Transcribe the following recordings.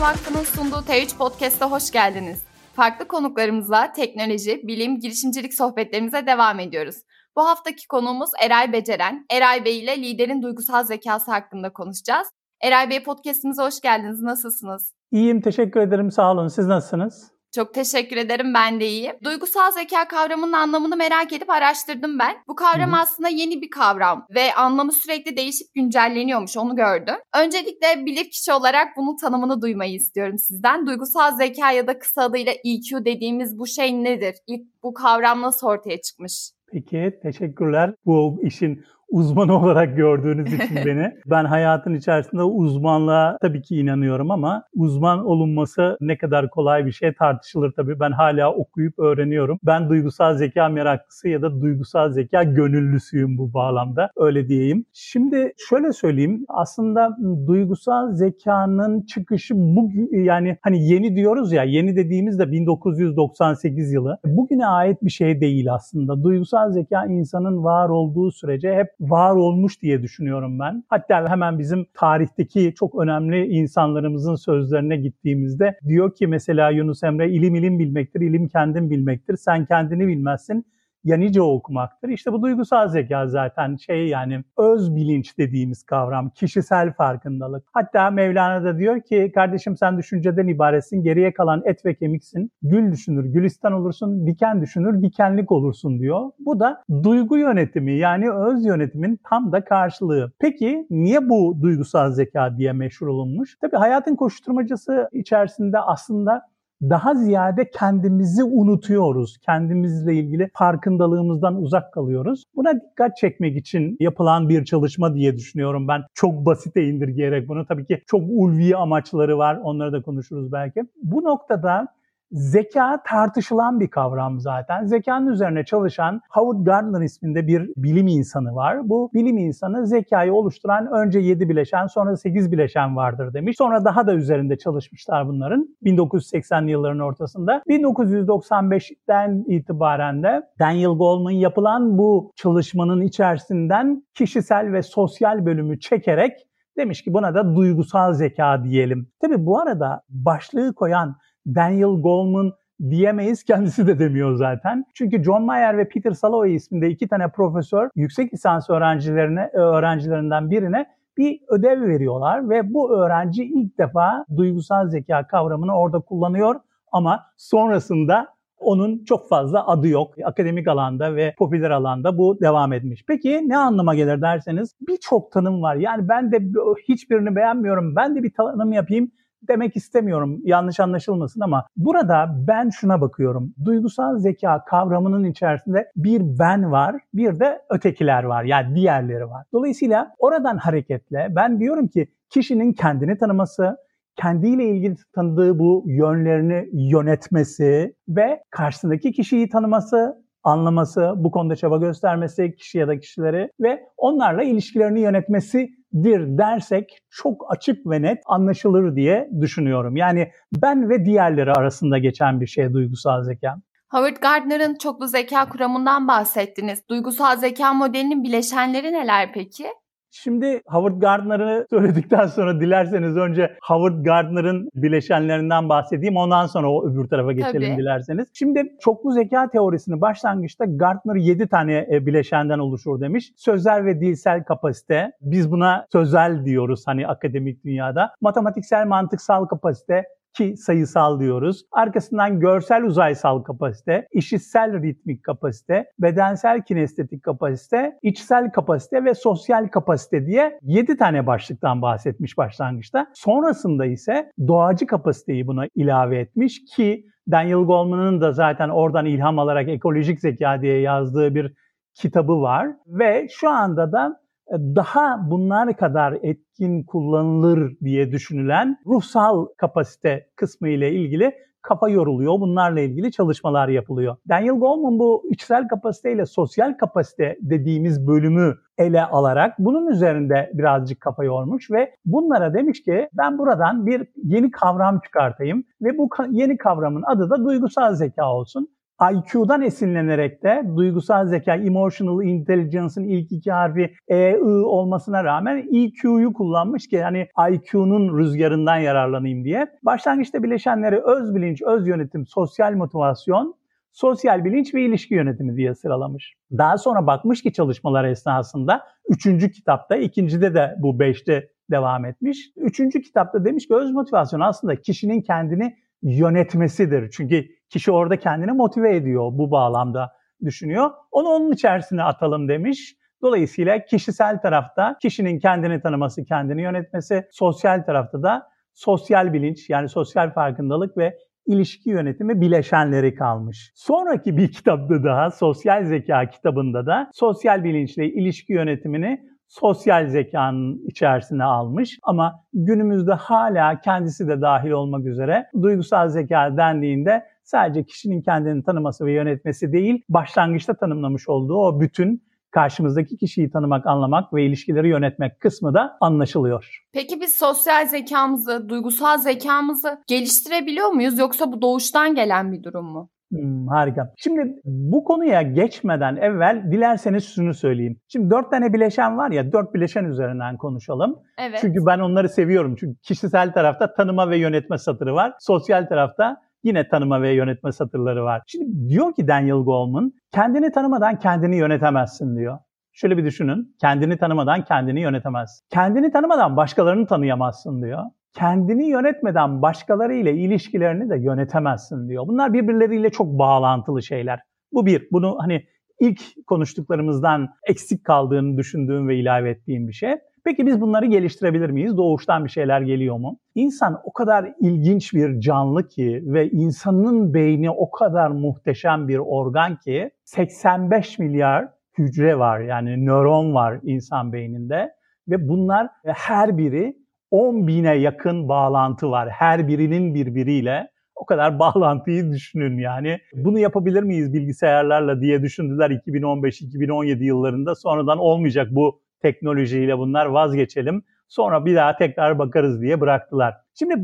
Vakfı'nın sunduğu T3 Podcast'a hoş geldiniz. Farklı konuklarımızla teknoloji, bilim, girişimcilik sohbetlerimize devam ediyoruz. Bu haftaki konuğumuz Eray Beceren. Eray Bey ile liderin duygusal zekası hakkında konuşacağız. Eray Bey podcastimize hoş geldiniz. Nasılsınız? İyiyim, teşekkür ederim. Sağ olun. Siz nasılsınız? Çok teşekkür ederim. Ben de iyiyim. Duygusal zeka kavramının anlamını merak edip araştırdım ben. Bu kavram Hı-hı. aslında yeni bir kavram ve anlamı sürekli değişip güncelleniyormuş. Onu gördüm. Öncelikle bilir kişi olarak bunun tanımını duymayı istiyorum sizden. Duygusal zeka ya da kısa adıyla EQ dediğimiz bu şey nedir? İlk bu kavram nasıl ortaya çıkmış? Peki, teşekkürler. Bu işin uzmanı olarak gördüğünüz için beni. Ben hayatın içerisinde uzmanlığa tabii ki inanıyorum ama uzman olunması ne kadar kolay bir şey tartışılır tabii. Ben hala okuyup öğreniyorum. Ben duygusal zeka meraklısı ya da duygusal zeka gönüllüsüyüm bu bağlamda. Öyle diyeyim. Şimdi şöyle söyleyeyim. Aslında duygusal zekanın çıkışı bu yani hani yeni diyoruz ya yeni dediğimizde 1998 yılı. Bugüne ait bir şey değil aslında. Duygusal zeka insanın var olduğu sürece hep var olmuş diye düşünüyorum ben. Hatta hemen bizim tarihteki çok önemli insanlarımızın sözlerine gittiğimizde diyor ki mesela Yunus Emre ilim ilim bilmektir, ilim kendin bilmektir. Sen kendini bilmezsin ya okumaktır. İşte bu duygusal zeka zaten şey yani öz bilinç dediğimiz kavram, kişisel farkındalık. Hatta Mevlana da diyor ki kardeşim sen düşünceden ibaretsin, geriye kalan et ve kemiksin. Gül düşünür, gülistan olursun, diken düşünür, dikenlik olursun diyor. Bu da duygu yönetimi yani öz yönetimin tam da karşılığı. Peki niye bu duygusal zeka diye meşhur olunmuş? Tabii hayatın koşturmacası içerisinde aslında daha ziyade kendimizi unutuyoruz. Kendimizle ilgili farkındalığımızdan uzak kalıyoruz. Buna dikkat çekmek için yapılan bir çalışma diye düşünüyorum ben. Çok basite indirgeyerek bunu. Tabii ki çok ulvi amaçları var. Onları da konuşuruz belki. Bu noktada Zeka tartışılan bir kavram zaten. Zekanın üzerine çalışan Howard Gardner isminde bir bilim insanı var. Bu bilim insanı zekayı oluşturan önce 7 bileşen sonra 8 bileşen vardır demiş. Sonra daha da üzerinde çalışmışlar bunların 1980'li yılların ortasında. 1995'ten itibaren de Daniel Goleman yapılan bu çalışmanın içerisinden kişisel ve sosyal bölümü çekerek demiş ki buna da duygusal zeka diyelim. Tabi bu arada başlığı koyan Daniel Goleman diyemeyiz. Kendisi de demiyor zaten. Çünkü John Mayer ve Peter Salovey isminde iki tane profesör yüksek lisans öğrencilerine öğrencilerinden birine bir ödev veriyorlar ve bu öğrenci ilk defa duygusal zeka kavramını orada kullanıyor ama sonrasında onun çok fazla adı yok. Akademik alanda ve popüler alanda bu devam etmiş. Peki ne anlama gelir derseniz birçok tanım var. Yani ben de hiçbirini beğenmiyorum. Ben de bir tanım yapayım demek istemiyorum yanlış anlaşılmasın ama burada ben şuna bakıyorum. Duygusal zeka kavramının içerisinde bir ben var, bir de ötekiler var yani diğerleri var. Dolayısıyla oradan hareketle ben diyorum ki kişinin kendini tanıması, kendiyle ilgili tanıdığı bu yönlerini yönetmesi ve karşısındaki kişiyi tanıması, anlaması, bu konuda çaba göstermesi kişi ya da kişileri ve onlarla ilişkilerini yönetmesi dir dersek çok açık ve net anlaşılır diye düşünüyorum. Yani ben ve diğerleri arasında geçen bir şey duygusal zeka. Howard Gardner'ın çoklu zeka kuramından bahsettiniz. Duygusal zeka modelinin bileşenleri neler peki? Şimdi Howard Gardner'ı söyledikten sonra dilerseniz önce Howard Gardner'ın bileşenlerinden bahsedeyim. Ondan sonra o öbür tarafa geçelim Tabii. dilerseniz. Şimdi çoklu zeka teorisini başlangıçta Gardner 7 tane e, bileşenden oluşur demiş. Sözel ve dilsel kapasite. Biz buna sözel diyoruz hani akademik dünyada. Matematiksel mantıksal kapasite, ki sayısal diyoruz. Arkasından görsel uzaysal kapasite, işitsel ritmik kapasite, bedensel kinestetik kapasite, içsel kapasite ve sosyal kapasite diye 7 tane başlıktan bahsetmiş başlangıçta. Sonrasında ise doğacı kapasiteyi buna ilave etmiş ki Daniel Goleman'ın da zaten oradan ilham alarak ekolojik zeka diye yazdığı bir kitabı var ve şu anda da daha bunlar kadar etkin kullanılır diye düşünülen ruhsal kapasite kısmı ile ilgili kafa yoruluyor. Bunlarla ilgili çalışmalar yapılıyor. Daniel Goleman bu içsel kapasite ile sosyal kapasite dediğimiz bölümü ele alarak bunun üzerinde birazcık kafa yormuş ve bunlara demiş ki ben buradan bir yeni kavram çıkartayım ve bu yeni kavramın adı da duygusal zeka olsun. IQ'dan esinlenerek de duygusal zeka, emotional intelligence'ın ilk iki harfi E, I olmasına rağmen EQ'yu kullanmış ki hani IQ'nun rüzgarından yararlanayım diye. Başlangıçta bileşenleri öz bilinç, öz yönetim, sosyal motivasyon, sosyal bilinç ve ilişki yönetimi diye sıralamış. Daha sonra bakmış ki çalışmalar esnasında üçüncü kitapta, ikincide de bu beşte devam etmiş. Üçüncü kitapta demiş ki öz motivasyon aslında kişinin kendini yönetmesidir. Çünkü kişi orada kendini motive ediyor bu bağlamda düşünüyor. Onu onun içerisine atalım demiş. Dolayısıyla kişisel tarafta kişinin kendini tanıması, kendini yönetmesi, sosyal tarafta da sosyal bilinç yani sosyal farkındalık ve ilişki yönetimi bileşenleri kalmış. Sonraki bir kitapta daha sosyal zeka kitabında da sosyal bilinçle ilişki yönetimini sosyal zekanın içerisine almış ama günümüzde hala kendisi de dahil olmak üzere duygusal zeka dendiğinde sadece kişinin kendini tanıması ve yönetmesi değil, başlangıçta tanımlamış olduğu o bütün karşımızdaki kişiyi tanımak, anlamak ve ilişkileri yönetmek kısmı da anlaşılıyor. Peki biz sosyal zekamızı, duygusal zekamızı geliştirebiliyor muyuz yoksa bu doğuştan gelen bir durum mu? Hmm, harika. Şimdi bu konuya geçmeden evvel dilerseniz şunu söyleyeyim. Şimdi dört tane bileşen var ya, dört bileşen üzerinden konuşalım. Evet. Çünkü ben onları seviyorum. Çünkü kişisel tarafta tanıma ve yönetme satırı var. Sosyal tarafta yine tanıma ve yönetme satırları var. Şimdi diyor ki Daniel Goleman, kendini tanımadan kendini yönetemezsin diyor. Şöyle bir düşünün. Kendini tanımadan kendini yönetemezsin. Kendini tanımadan başkalarını tanıyamazsın diyor kendini yönetmeden başkaları ile ilişkilerini de yönetemezsin diyor. Bunlar birbirleriyle çok bağlantılı şeyler. Bu bir. Bunu hani ilk konuştuklarımızdan eksik kaldığını düşündüğüm ve ilave ettiğim bir şey. Peki biz bunları geliştirebilir miyiz? Doğuştan bir şeyler geliyor mu? İnsan o kadar ilginç bir canlı ki ve insanın beyni o kadar muhteşem bir organ ki 85 milyar hücre var yani nöron var insan beyninde ve bunlar her biri 10 bine yakın bağlantı var her birinin birbiriyle. O kadar bağlantıyı düşünün yani. Bunu yapabilir miyiz bilgisayarlarla diye düşündüler 2015-2017 yıllarında. Sonradan olmayacak bu teknolojiyle bunlar vazgeçelim. Sonra bir daha tekrar bakarız diye bıraktılar. Şimdi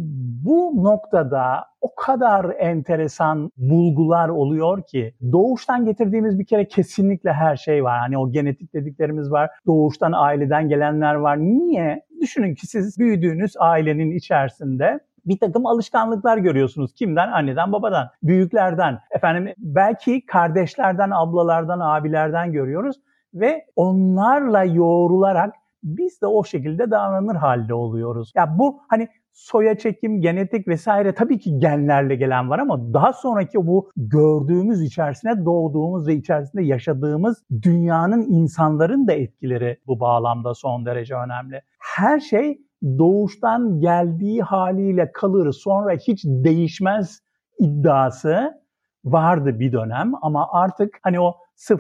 bu noktada o kadar enteresan bulgular oluyor ki doğuştan getirdiğimiz bir kere kesinlikle her şey var. Hani o genetik dediklerimiz var. Doğuştan aileden gelenler var. Niye? Düşünün ki siz büyüdüğünüz ailenin içerisinde bir takım alışkanlıklar görüyorsunuz. Kimden? Anneden, babadan, büyüklerden. Efendim belki kardeşlerden, ablalardan, abilerden görüyoruz ve onlarla yoğrularak biz de o şekilde davranır halde oluyoruz. Ya bu hani soya çekim, genetik vesaire tabii ki genlerle gelen var ama daha sonraki bu gördüğümüz içerisine doğduğumuz ve içerisinde yaşadığımız dünyanın insanların da etkileri bu bağlamda son derece önemli. Her şey doğuştan geldiği haliyle kalır sonra hiç değişmez iddiası vardı bir dönem ama artık hani o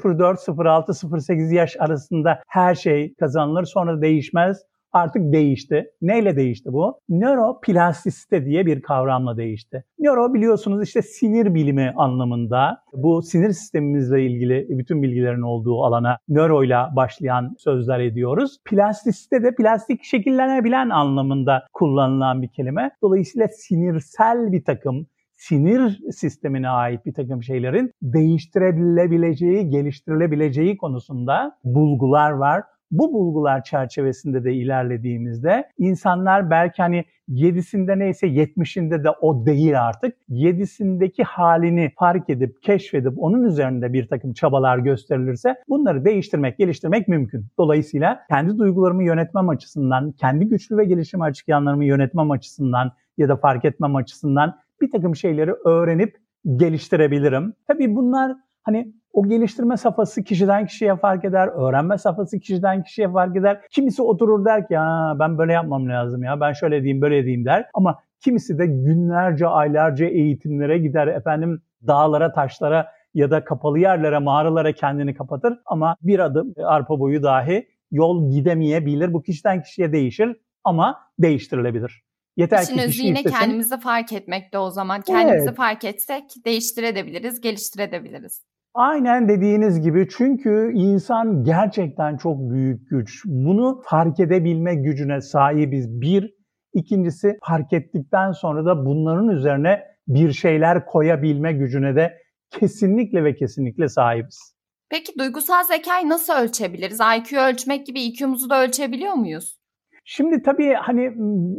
04, 06, 08 yaş arasında her şey kazanılır sonra değişmez artık değişti. Neyle değişti bu? Nöroplastisite diye bir kavramla değişti. Nöro biliyorsunuz işte sinir bilimi anlamında bu sinir sistemimizle ilgili bütün bilgilerin olduğu alana nöroyla başlayan sözler ediyoruz. Plastisite de plastik şekillenebilen anlamında kullanılan bir kelime. Dolayısıyla sinirsel bir takım sinir sistemine ait bir takım şeylerin değiştirilebileceği, geliştirilebileceği konusunda bulgular var. Bu bulgular çerçevesinde de ilerlediğimizde insanlar belki hani 7'sinde neyse 70'inde de o değil artık. 7'sindeki halini fark edip, keşfedip onun üzerinde bir takım çabalar gösterilirse bunları değiştirmek, geliştirmek mümkün. Dolayısıyla kendi duygularımı yönetmem açısından, kendi güçlü ve gelişim açık yanlarımı yönetmem açısından ya da fark etmem açısından bir takım şeyleri öğrenip geliştirebilirim. Tabii bunlar hani o geliştirme safhası kişiden kişiye fark eder, öğrenme safhası kişiden kişiye fark eder. Kimisi oturur der ki ya ben böyle yapmam lazım ya ben şöyle diyeyim böyle diyeyim der. Ama kimisi de günlerce aylarca eğitimlere gider efendim dağlara taşlara ya da kapalı yerlere mağaralara kendini kapatır ama bir adım arpa boyu dahi yol gidemeyebilir. Bu kişiden kişiye değişir ama değiştirilebilir. Yeter İşin ki özü yine istesin. kendimizi fark etmekte o zaman. Kendimizi evet. fark etsek değiştirebiliriz, geliştirebiliriz. Aynen dediğiniz gibi çünkü insan gerçekten çok büyük güç. Bunu fark edebilme gücüne sahibiz. Bir, ikincisi fark ettikten sonra da bunların üzerine bir şeyler koyabilme gücüne de kesinlikle ve kesinlikle sahibiz. Peki duygusal zekayı nasıl ölçebiliriz? IQ ölçmek gibi IQ'muzu da ölçebiliyor muyuz? Şimdi tabii hani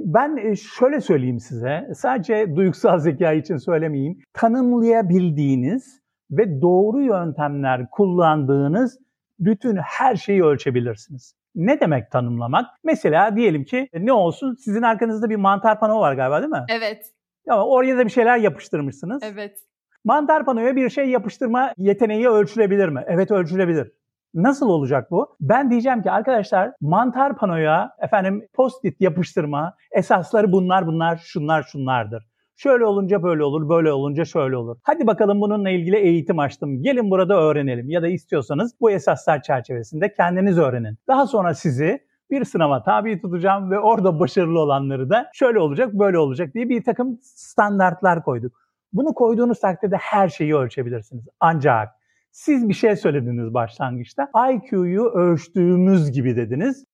ben e, şöyle söyleyeyim size. Sadece duygusal zeka için söylemeyeyim. Tanımlayabildiğiniz ve doğru yöntemler kullandığınız bütün her şeyi ölçebilirsiniz. Ne demek tanımlamak? Mesela diyelim ki ne olsun sizin arkanızda bir mantar pano var galiba değil mi? Evet. Ama oraya da bir şeyler yapıştırmışsınız. Evet. Mantar panoya bir şey yapıştırma yeteneği ölçülebilir mi? Evet ölçülebilir. Nasıl olacak bu? Ben diyeceğim ki arkadaşlar mantar panoya efendim post-it yapıştırma esasları bunlar bunlar şunlar şunlardır. Şöyle olunca böyle olur, böyle olunca şöyle olur. Hadi bakalım bununla ilgili eğitim açtım. Gelin burada öğrenelim. Ya da istiyorsanız bu esaslar çerçevesinde kendiniz öğrenin. Daha sonra sizi bir sınava tabi tutacağım ve orada başarılı olanları da şöyle olacak, böyle olacak diye bir takım standartlar koyduk. Bunu koyduğunuz takdirde her şeyi ölçebilirsiniz. Ancak siz bir şey söylediniz başlangıçta. IQ'yu ölçtüğümüz gibi dediniz.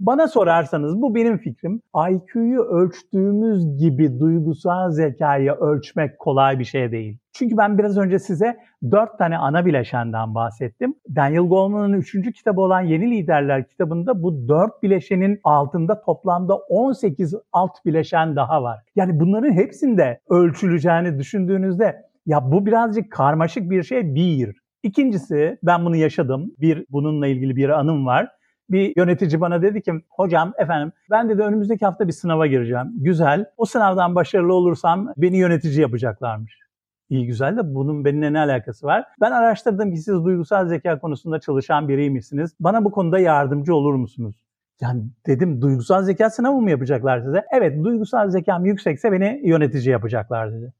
Bana sorarsanız bu benim fikrim. IQ'yu ölçtüğümüz gibi duygusal zekayı ölçmek kolay bir şey değil. Çünkü ben biraz önce size dört tane ana bileşenden bahsettim. Daniel Goleman'ın üçüncü kitabı olan Yeni Liderler kitabında bu dört bileşenin altında toplamda 18 alt bileşen daha var. Yani bunların hepsinde ölçüleceğini düşündüğünüzde ya bu birazcık karmaşık bir şey bir. İkincisi ben bunu yaşadım. Bir bununla ilgili bir anım var. Bir yönetici bana dedi ki hocam efendim ben dedi önümüzdeki hafta bir sınava gireceğim. Güzel. O sınavdan başarılı olursam beni yönetici yapacaklarmış. İyi güzel de bunun benimle ne alakası var? Ben araştırdım ki siz duygusal zeka konusunda çalışan biriymişsiniz. Bana bu konuda yardımcı olur musunuz? Yani dedim duygusal zeka sınavı mı yapacaklar size? Evet duygusal zekam yüksekse beni yönetici yapacaklar dedi.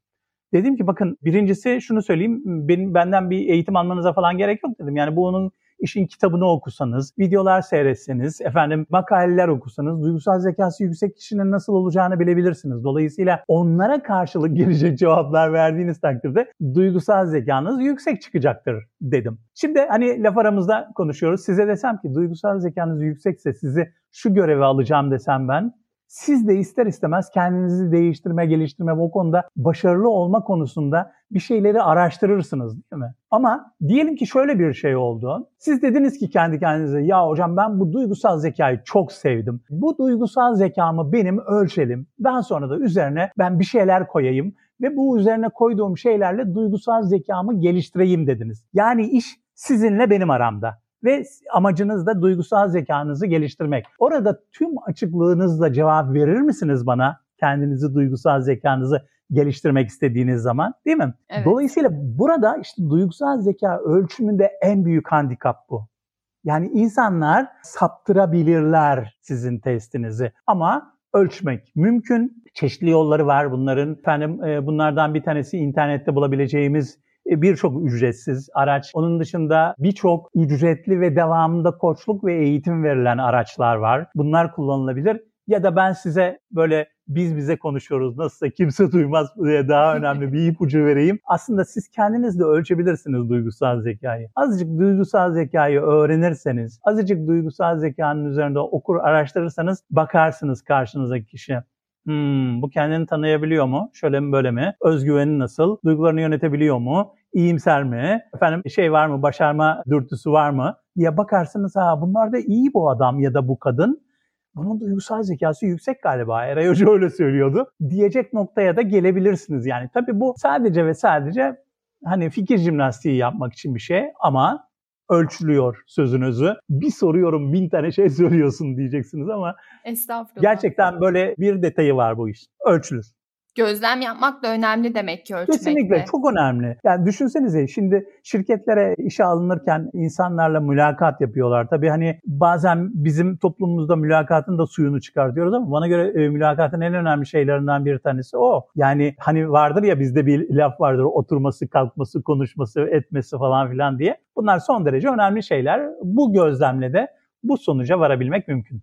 Dedim ki bakın birincisi şunu söyleyeyim. Benim benden bir eğitim almanıza falan gerek yok dedim. Yani bu onun işin kitabını okusanız, videolar seyretseniz, efendim makaleler okusanız duygusal zekası yüksek kişinin nasıl olacağını bilebilirsiniz. Dolayısıyla onlara karşılık gelecek cevaplar verdiğiniz takdirde duygusal zekanız yüksek çıkacaktır dedim. Şimdi hani laf aramızda konuşuyoruz. Size desem ki duygusal zekanız yüksekse sizi şu görevi alacağım desem ben siz de ister istemez kendinizi değiştirme, geliştirme, o konuda başarılı olma konusunda bir şeyleri araştırırsınız değil mi? Ama diyelim ki şöyle bir şey oldu. Siz dediniz ki kendi kendinize ya hocam ben bu duygusal zekayı çok sevdim. Bu duygusal zekamı benim ölçelim. Daha sonra da üzerine ben bir şeyler koyayım ve bu üzerine koyduğum şeylerle duygusal zekamı geliştireyim dediniz. Yani iş sizinle benim aramda ve amacınız da duygusal zekanızı geliştirmek. Orada tüm açıklığınızla cevap verir misiniz bana kendinizi duygusal zekanızı geliştirmek istediğiniz zaman değil mi? Evet. Dolayısıyla burada işte duygusal zeka ölçümünde en büyük handikap bu. Yani insanlar saptırabilirler sizin testinizi ama ölçmek mümkün. Çeşitli yolları var bunların. Efendim e, bunlardan bir tanesi internette bulabileceğimiz birçok ücretsiz araç. Onun dışında birçok ücretli ve devamında koçluk ve eğitim verilen araçlar var. Bunlar kullanılabilir. Ya da ben size böyle biz bize konuşuyoruz nasılsa kimse duymaz diye daha önemli bir ipucu vereyim. Aslında siz kendiniz de ölçebilirsiniz duygusal zekayı. Azıcık duygusal zekayı öğrenirseniz, azıcık duygusal zekanın üzerinde okur araştırırsanız bakarsınız karşınızdaki kişi. Hmm, bu kendini tanıyabiliyor mu? Şöyle mi böyle mi? Özgüveni nasıl? Duygularını yönetebiliyor mu? İyimser mi? Efendim şey var mı? Başarma dürtüsü var mı? diye bakarsınız ha bunlar da iyi bu adam ya da bu kadın. Bunun duygusal zekası yüksek galiba. Eray Hoca öyle söylüyordu. Diyecek noktaya da gelebilirsiniz yani. Tabii bu sadece ve sadece hani fikir jimnastiği yapmak için bir şey ama ölçülüyor sözünüzü. Bir soruyorum bin tane şey söylüyorsun diyeceksiniz ama Estağfurullah. gerçekten böyle bir detayı var bu iş. Ölçülür. Gözlem yapmak da önemli demek ki ölçmekte. Kesinlikle çok önemli. Yani düşünsenize şimdi şirketlere işe alınırken insanlarla mülakat yapıyorlar. Tabii hani bazen bizim toplumumuzda mülakatın da suyunu çıkartıyoruz ama bana göre e, mülakatın en önemli şeylerinden bir tanesi o. Yani hani vardır ya bizde bir laf vardır oturması, kalkması, konuşması, etmesi falan filan diye. Bunlar son derece önemli şeyler. Bu gözlemle de bu sonuca varabilmek mümkün.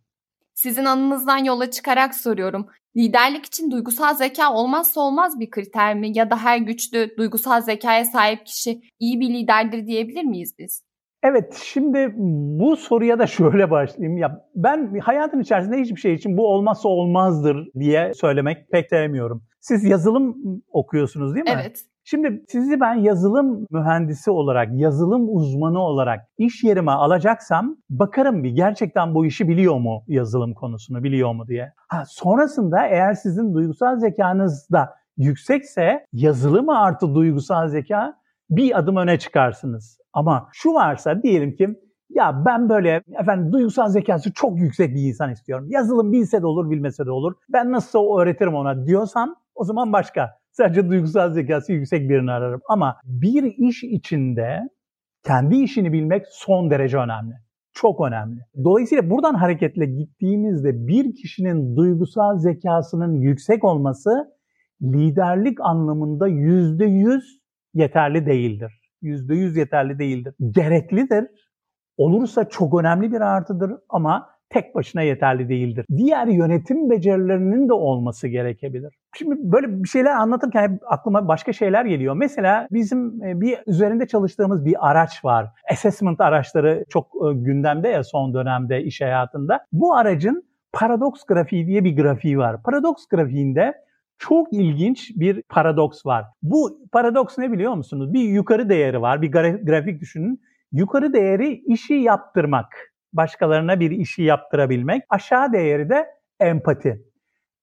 Sizin anınızdan yola çıkarak soruyorum. Liderlik için duygusal zeka olmazsa olmaz bir kriter mi? Ya da her güçlü duygusal zekaya sahip kişi iyi bir liderdir diyebilir miyiz biz? Evet, şimdi bu soruya da şöyle başlayayım. Ya ben hayatın içerisinde hiçbir şey için bu olmazsa olmazdır diye söylemek pek sevmiyorum. Siz yazılım okuyorsunuz değil mi? Evet. Şimdi sizi ben yazılım mühendisi olarak, yazılım uzmanı olarak iş yerime alacaksam bakarım bir gerçekten bu işi biliyor mu yazılım konusunu biliyor mu diye. Ha, sonrasında eğer sizin duygusal zekanız da yüksekse yazılım artı duygusal zeka bir adım öne çıkarsınız. Ama şu varsa diyelim ki ya ben böyle efendim duygusal zekası çok yüksek bir insan istiyorum. Yazılım bilse de olur bilmese de olur. Ben nasıl öğretirim ona diyorsam o zaman başka. Sadece duygusal zekası yüksek birini ararım. Ama bir iş içinde kendi işini bilmek son derece önemli. Çok önemli. Dolayısıyla buradan hareketle gittiğimizde bir kişinin duygusal zekasının yüksek olması liderlik anlamında yüzde yüz yeterli değildir. Yüzde yüz yeterli değildir. Gereklidir. Olursa çok önemli bir artıdır ama tek başına yeterli değildir. Diğer yönetim becerilerinin de olması gerekebilir. Şimdi böyle bir şeyler anlatırken hep aklıma başka şeyler geliyor. Mesela bizim e, bir üzerinde çalıştığımız bir araç var. Assessment araçları çok e, gündemde ya son dönemde iş hayatında. Bu aracın paradoks grafiği diye bir grafiği var. Paradoks grafiğinde çok ilginç bir paradoks var. Bu paradoks ne biliyor musunuz? Bir yukarı değeri var. Bir grafik düşünün. Yukarı değeri işi yaptırmak başkalarına bir işi yaptırabilmek. Aşağı değeri de empati.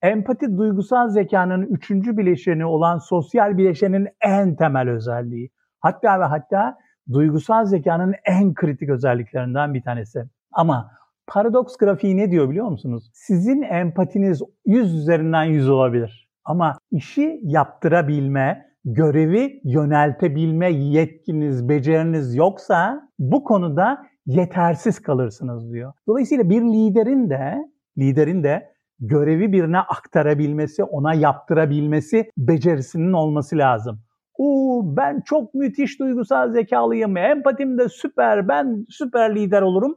Empati duygusal zekanın üçüncü bileşeni olan sosyal bileşenin en temel özelliği. Hatta ve hatta duygusal zekanın en kritik özelliklerinden bir tanesi. Ama paradoks grafiği ne diyor biliyor musunuz? Sizin empatiniz 100 üzerinden 100 olabilir. Ama işi yaptırabilme, görevi yöneltebilme yetkiniz, beceriniz yoksa bu konuda yetersiz kalırsınız diyor. Dolayısıyla bir liderin de liderin de görevi birine aktarabilmesi, ona yaptırabilmesi becerisinin olması lazım. Oo, ben çok müthiş duygusal zekalıyım, empatim de süper, ben süper lider olurum.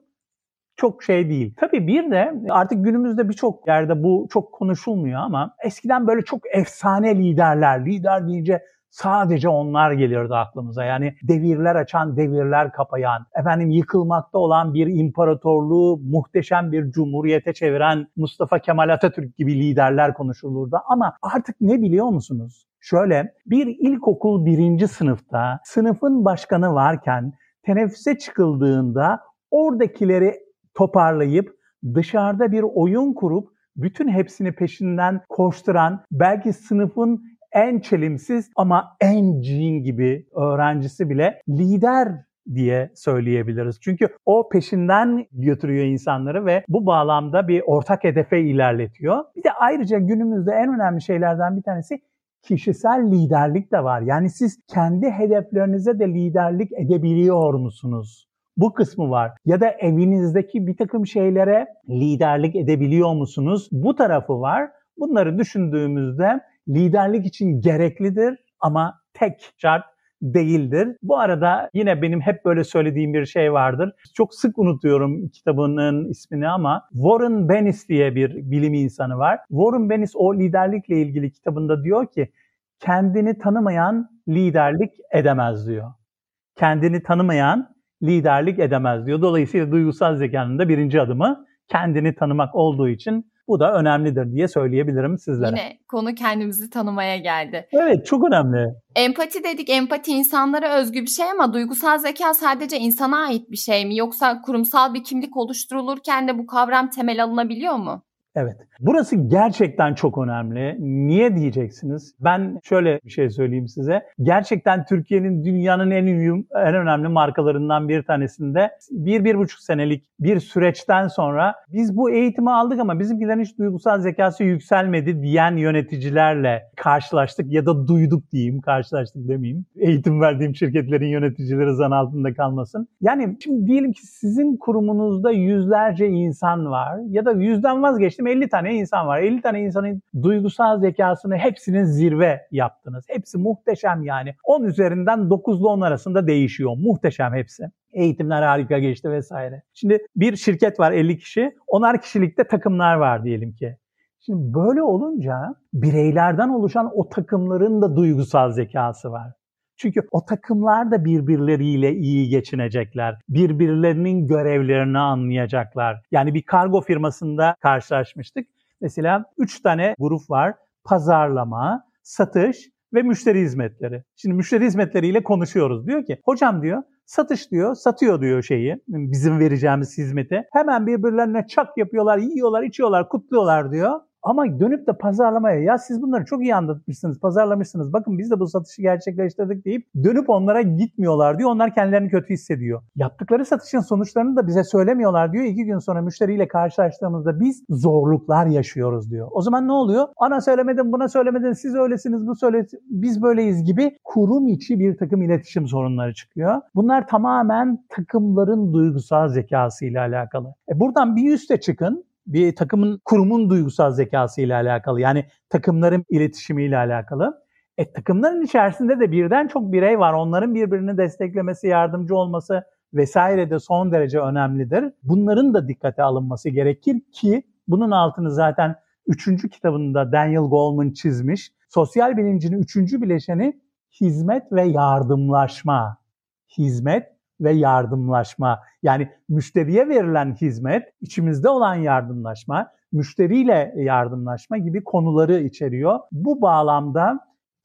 Çok şey değil. Tabii bir de artık günümüzde birçok yerde bu çok konuşulmuyor ama eskiden böyle çok efsane liderler, lider deyince Sadece onlar gelirdi aklımıza. Yani devirler açan, devirler kapayan, efendim yıkılmakta olan bir imparatorluğu muhteşem bir cumhuriyete çeviren Mustafa Kemal Atatürk gibi liderler konuşulurdu. Ama artık ne biliyor musunuz? Şöyle bir ilkokul birinci sınıfta sınıfın başkanı varken teneffüse çıkıldığında oradakileri toparlayıp dışarıda bir oyun kurup bütün hepsini peşinden koşturan, belki sınıfın en çelimsiz ama en cin gibi öğrencisi bile lider diye söyleyebiliriz. Çünkü o peşinden götürüyor insanları ve bu bağlamda bir ortak hedefe ilerletiyor. Bir de ayrıca günümüzde en önemli şeylerden bir tanesi kişisel liderlik de var. Yani siz kendi hedeflerinize de liderlik edebiliyor musunuz? Bu kısmı var. Ya da evinizdeki bir takım şeylere liderlik edebiliyor musunuz? Bu tarafı var. Bunları düşündüğümüzde liderlik için gereklidir ama tek şart değildir. Bu arada yine benim hep böyle söylediğim bir şey vardır. Çok sık unutuyorum kitabının ismini ama Warren Bennis diye bir bilim insanı var. Warren Bennis o liderlikle ilgili kitabında diyor ki kendini tanımayan liderlik edemez diyor. Kendini tanımayan liderlik edemez diyor. Dolayısıyla duygusal zekanın da birinci adımı kendini tanımak olduğu için bu da önemlidir diye söyleyebilirim sizlere. Yine konu kendimizi tanımaya geldi. Evet çok önemli. Empati dedik. Empati insanlara özgü bir şey ama duygusal zeka sadece insana ait bir şey mi? Yoksa kurumsal bir kimlik oluşturulurken de bu kavram temel alınabiliyor mu? Evet. Burası gerçekten çok önemli. Niye diyeceksiniz? Ben şöyle bir şey söyleyeyim size. Gerçekten Türkiye'nin dünyanın en ünlü, en önemli markalarından bir tanesinde bir, bir buçuk senelik bir süreçten sonra biz bu eğitimi aldık ama bizimkilerin hiç duygusal zekası yükselmedi diyen yöneticilerle karşılaştık ya da duyduk diyeyim, karşılaştık demeyeyim. Eğitim verdiğim şirketlerin yöneticileri zan altında kalmasın. Yani şimdi diyelim ki sizin kurumunuzda yüzlerce insan var ya da yüzden vazgeçtim 50 tane insan var. 50 tane insanın duygusal zekasını hepsinin zirve yaptınız. Hepsi muhteşem yani. 10 üzerinden 9 ile 10 arasında değişiyor. Muhteşem hepsi. Eğitimler harika geçti vesaire. Şimdi bir şirket var 50 kişi. Onar kişilikte takımlar var diyelim ki. Şimdi böyle olunca bireylerden oluşan o takımların da duygusal zekası var. Çünkü o takımlar da birbirleriyle iyi geçinecekler. Birbirlerinin görevlerini anlayacaklar. Yani bir kargo firmasında karşılaşmıştık. Mesela üç tane grup var. Pazarlama, satış ve müşteri hizmetleri. Şimdi müşteri hizmetleriyle konuşuyoruz. Diyor ki hocam diyor satış diyor satıyor diyor şeyi bizim vereceğimiz hizmeti. Hemen birbirlerine çak yapıyorlar, yiyorlar, içiyorlar, kutluyorlar diyor. Ama dönüp de pazarlamaya ya siz bunları çok iyi anlatmışsınız, pazarlamışsınız. Bakın biz de bu satışı gerçekleştirdik deyip dönüp onlara gitmiyorlar diyor. Onlar kendilerini kötü hissediyor. Yaptıkları satışın sonuçlarını da bize söylemiyorlar diyor. İki gün sonra müşteriyle karşılaştığımızda biz zorluklar yaşıyoruz diyor. O zaman ne oluyor? Ana söylemedin, buna söylemedin, siz öylesiniz, bu söyle, biz böyleyiz gibi kurum içi bir takım iletişim sorunları çıkıyor. Bunlar tamamen takımların duygusal zekası ile alakalı. E buradan bir üste çıkın bir takımın kurumun duygusal zekası ile alakalı. Yani takımların iletişimiyle alakalı. E, takımların içerisinde de birden çok birey var. Onların birbirini desteklemesi, yardımcı olması vesaire de son derece önemlidir. Bunların da dikkate alınması gerekir ki bunun altını zaten 3. kitabında Daniel Goleman çizmiş. Sosyal bilincin 3. bileşeni hizmet ve yardımlaşma. Hizmet ve yardımlaşma. Yani müşteriye verilen hizmet, içimizde olan yardımlaşma, müşteriyle yardımlaşma gibi konuları içeriyor. Bu bağlamda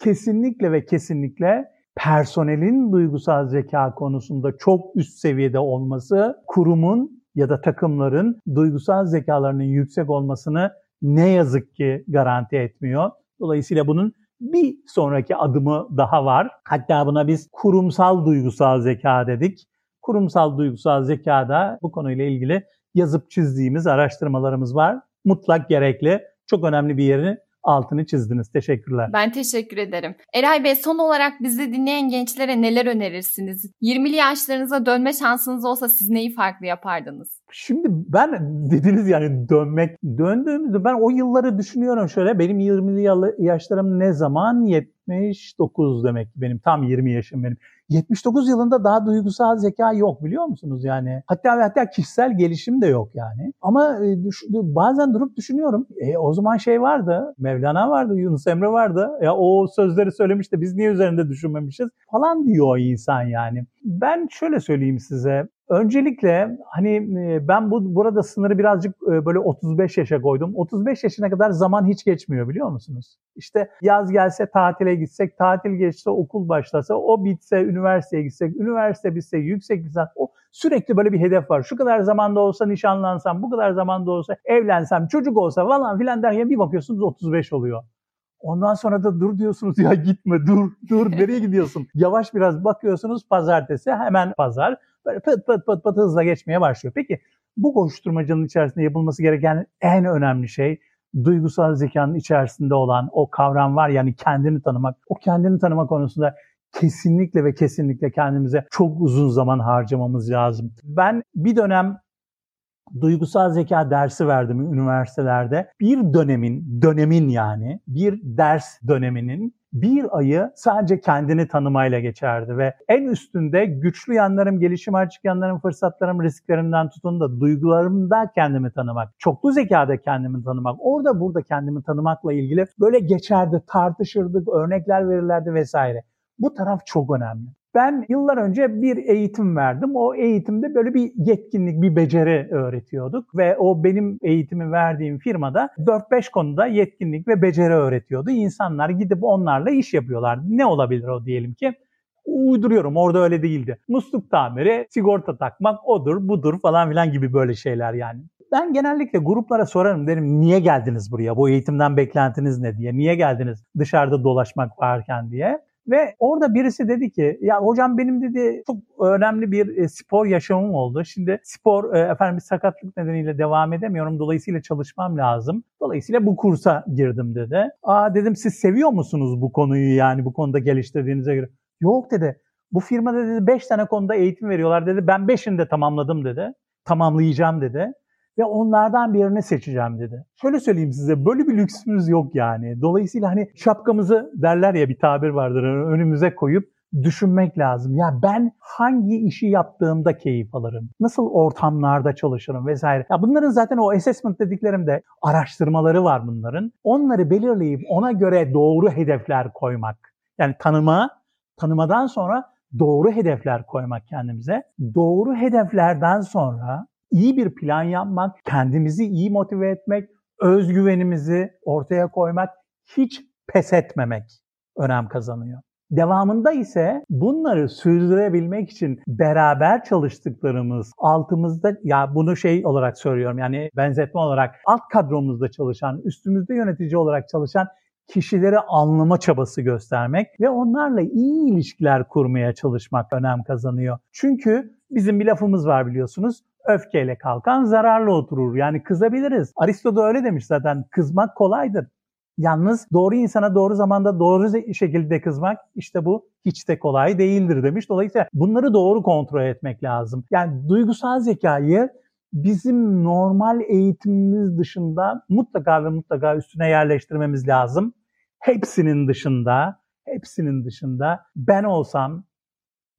kesinlikle ve kesinlikle personelin duygusal zeka konusunda çok üst seviyede olması kurumun ya da takımların duygusal zekalarının yüksek olmasını ne yazık ki garanti etmiyor. Dolayısıyla bunun bir sonraki adımı daha var. Hatta buna biz kurumsal duygusal zeka dedik. Kurumsal duygusal zekada bu konuyla ilgili yazıp çizdiğimiz araştırmalarımız var. Mutlak gerekli. Çok önemli bir yerini altını çizdiniz. Teşekkürler. Ben teşekkür ederim. Eray Bey son olarak bizi dinleyen gençlere neler önerirsiniz? 20'li yaşlarınıza dönme şansınız olsa siz neyi farklı yapardınız? Şimdi ben dediniz yani dönmek, döndüğümüzde ben o yılları düşünüyorum şöyle. Benim 20'li yaşlarım ne zaman? 79 demek benim tam 20 yaşım benim. 79 yılında daha duygusal zeka yok biliyor musunuz yani? Hatta hatta kişisel gelişim de yok yani. Ama e, düş, bazen durup düşünüyorum. E, o zaman şey vardı, Mevlana vardı, Yunus Emre vardı. Ya o sözleri söylemiş de biz niye üzerinde düşünmemişiz falan diyor o insan yani. Ben şöyle söyleyeyim size. Öncelikle hani e, ben bu burada sınırı birazcık e, böyle 35 yaşa koydum. 35 yaşına kadar zaman hiç geçmiyor biliyor musunuz? İşte yaz gelse tatile gitsek, tatil geçse okul başlasa, o bitse üniversiteye gitsek, üniversite bitse yüksek lisans. O sürekli böyle bir hedef var. Şu kadar zamanda olsa nişanlansam, bu kadar zamanda olsa evlensem, çocuk olsa falan filan derken bir bakıyorsunuz 35 oluyor. Ondan sonra da dur diyorsunuz ya gitme dur dur nereye gidiyorsun? Yavaş biraz bakıyorsunuz pazartesi hemen pazar böyle pıt pıt pıt pıt hızla geçmeye başlıyor. Peki bu koşturmacanın içerisinde yapılması gereken en önemli şey duygusal zekanın içerisinde olan o kavram var yani kendini tanımak. O kendini tanıma konusunda kesinlikle ve kesinlikle kendimize çok uzun zaman harcamamız lazım. Ben bir dönem duygusal zeka dersi verdim üniversitelerde. Bir dönemin, dönemin yani bir ders döneminin bir ayı sadece kendini tanımayla geçerdi ve en üstünde güçlü yanlarım, gelişim açık yanlarım, fırsatlarım, risklerimden tutun da duygularımda kendimi tanımak, çoklu zekada kendimi tanımak, orada burada kendimi tanımakla ilgili böyle geçerdi, tartışırdık, örnekler verirlerdi vesaire. Bu taraf çok önemli. Ben yıllar önce bir eğitim verdim. O eğitimde böyle bir yetkinlik, bir beceri öğretiyorduk ve o benim eğitimi verdiğim firmada 4-5 konuda yetkinlik ve beceri öğretiyordu. İnsanlar gidip onlarla iş yapıyorlar. Ne olabilir o diyelim ki? uyduruyorum orada öyle değildi. Musluk tamiri, sigorta takmak odur budur falan filan gibi böyle şeyler yani. Ben genellikle gruplara sorarım derim niye geldiniz buraya? Bu eğitimden beklentiniz ne diye? Niye geldiniz dışarıda dolaşmak varken diye? Ve orada birisi dedi ki ya hocam benim dedi çok önemli bir e, spor yaşamım oldu. Şimdi spor e, efendim bir sakatlık nedeniyle devam edemiyorum. Dolayısıyla çalışmam lazım. Dolayısıyla bu kursa girdim dedi. Aa dedim siz seviyor musunuz bu konuyu yani bu konuda geliştirdiğinize göre? Yok dedi. Bu firmada dedi 5 tane konuda eğitim veriyorlar dedi. Ben 5'ini de tamamladım dedi. Tamamlayacağım dedi ve onlardan birini seçeceğim dedi. Şöyle söyleyeyim size böyle bir lüksümüz yok yani. Dolayısıyla hani şapkamızı derler ya bir tabir vardır önümüze koyup düşünmek lazım. Ya ben hangi işi yaptığımda keyif alırım? Nasıl ortamlarda çalışırım vesaire. Ya bunların zaten o assessment dediklerimde araştırmaları var bunların. Onları belirleyip ona göre doğru hedefler koymak. Yani tanıma, tanımadan sonra doğru hedefler koymak kendimize. Doğru hedeflerden sonra iyi bir plan yapmak, kendimizi iyi motive etmek, özgüvenimizi ortaya koymak, hiç pes etmemek. önem kazanıyor. Devamında ise bunları sürdürebilmek için beraber çalıştıklarımız, altımızda ya bunu şey olarak söylüyorum yani benzetme olarak alt kadromuzda çalışan, üstümüzde yönetici olarak çalışan kişileri anlama çabası göstermek ve onlarla iyi ilişkiler kurmaya çalışmak önem kazanıyor. Çünkü bizim bir lafımız var biliyorsunuz. Öfkeyle kalkan zararlı oturur. Yani kızabiliriz. Aristo da öyle demiş zaten. Kızmak kolaydır. Yalnız doğru insana doğru zamanda doğru şekilde kızmak işte bu hiç de kolay değildir demiş. Dolayısıyla bunları doğru kontrol etmek lazım. Yani duygusal zekayı bizim normal eğitimimiz dışında mutlaka ve mutlaka üstüne yerleştirmemiz lazım. Hepsinin dışında, hepsinin dışında ben olsam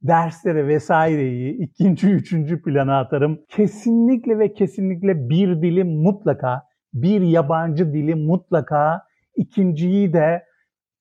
dersleri vesaireyi ikinci, üçüncü plana atarım. Kesinlikle ve kesinlikle bir dili mutlaka, bir yabancı dili mutlaka, ikinciyi de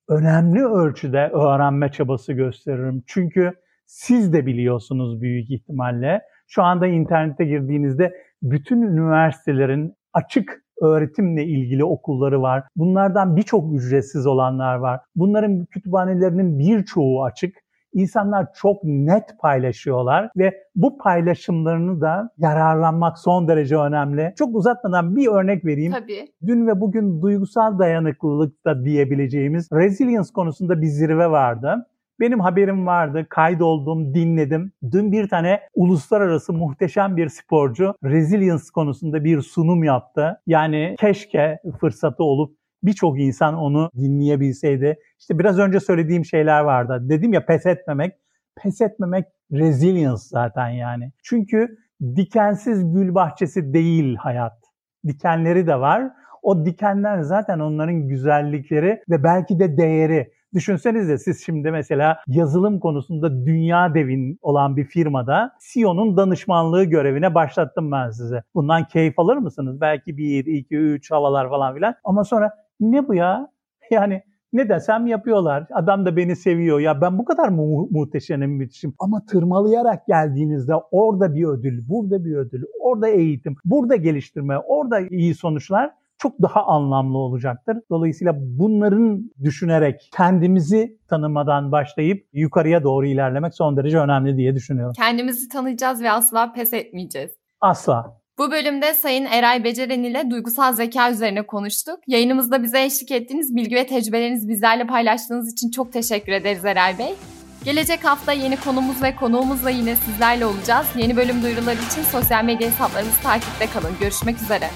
önemli ölçüde öğrenme çabası gösteririm. Çünkü siz de biliyorsunuz büyük ihtimalle. Şu anda internete girdiğinizde bütün üniversitelerin açık öğretimle ilgili okulları var. Bunlardan birçok ücretsiz olanlar var. Bunların kütüphanelerinin birçoğu açık. İnsanlar çok net paylaşıyorlar ve bu paylaşımlarını da yararlanmak son derece önemli. Çok uzatmadan bir örnek vereyim. Tabii. Dün ve bugün duygusal dayanıklılık da diyebileceğimiz resilience konusunda bir zirve vardı. Benim haberim vardı, kaydoldum, dinledim. Dün bir tane uluslararası muhteşem bir sporcu resilience konusunda bir sunum yaptı. Yani keşke fırsatı olup birçok insan onu dinleyebilseydi. İşte biraz önce söylediğim şeyler vardı. Dedim ya pes etmemek. Pes etmemek resilience zaten yani. Çünkü dikensiz gül bahçesi değil hayat. Dikenleri de var. O dikenler zaten onların güzellikleri ve belki de değeri. Düşünsenize siz şimdi mesela yazılım konusunda dünya devin olan bir firmada CEO'nun danışmanlığı görevine başlattım ben size. Bundan keyif alır mısınız? Belki bir, iki, üç havalar falan filan. Ama sonra ne bu ya? Yani ne desem yapıyorlar. Adam da beni seviyor. Ya ben bu kadar mu muhteşemim, müthişim. Ama tırmalayarak geldiğinizde orada bir ödül, burada bir ödül, orada eğitim, burada geliştirme, orada iyi sonuçlar çok daha anlamlı olacaktır. Dolayısıyla bunların düşünerek kendimizi tanımadan başlayıp yukarıya doğru ilerlemek son derece önemli diye düşünüyorum. Kendimizi tanıyacağız ve asla pes etmeyeceğiz. Asla. Bu bölümde Sayın Eray Beceren ile duygusal zeka üzerine konuştuk. Yayınımızda bize eşlik ettiğiniz bilgi ve tecrübelerinizi bizlerle paylaştığınız için çok teşekkür ederiz Eray Bey. Gelecek hafta yeni konumuz ve konuğumuzla yine sizlerle olacağız. Yeni bölüm duyuruları için sosyal medya hesaplarımızı takipte kalın. Görüşmek üzere.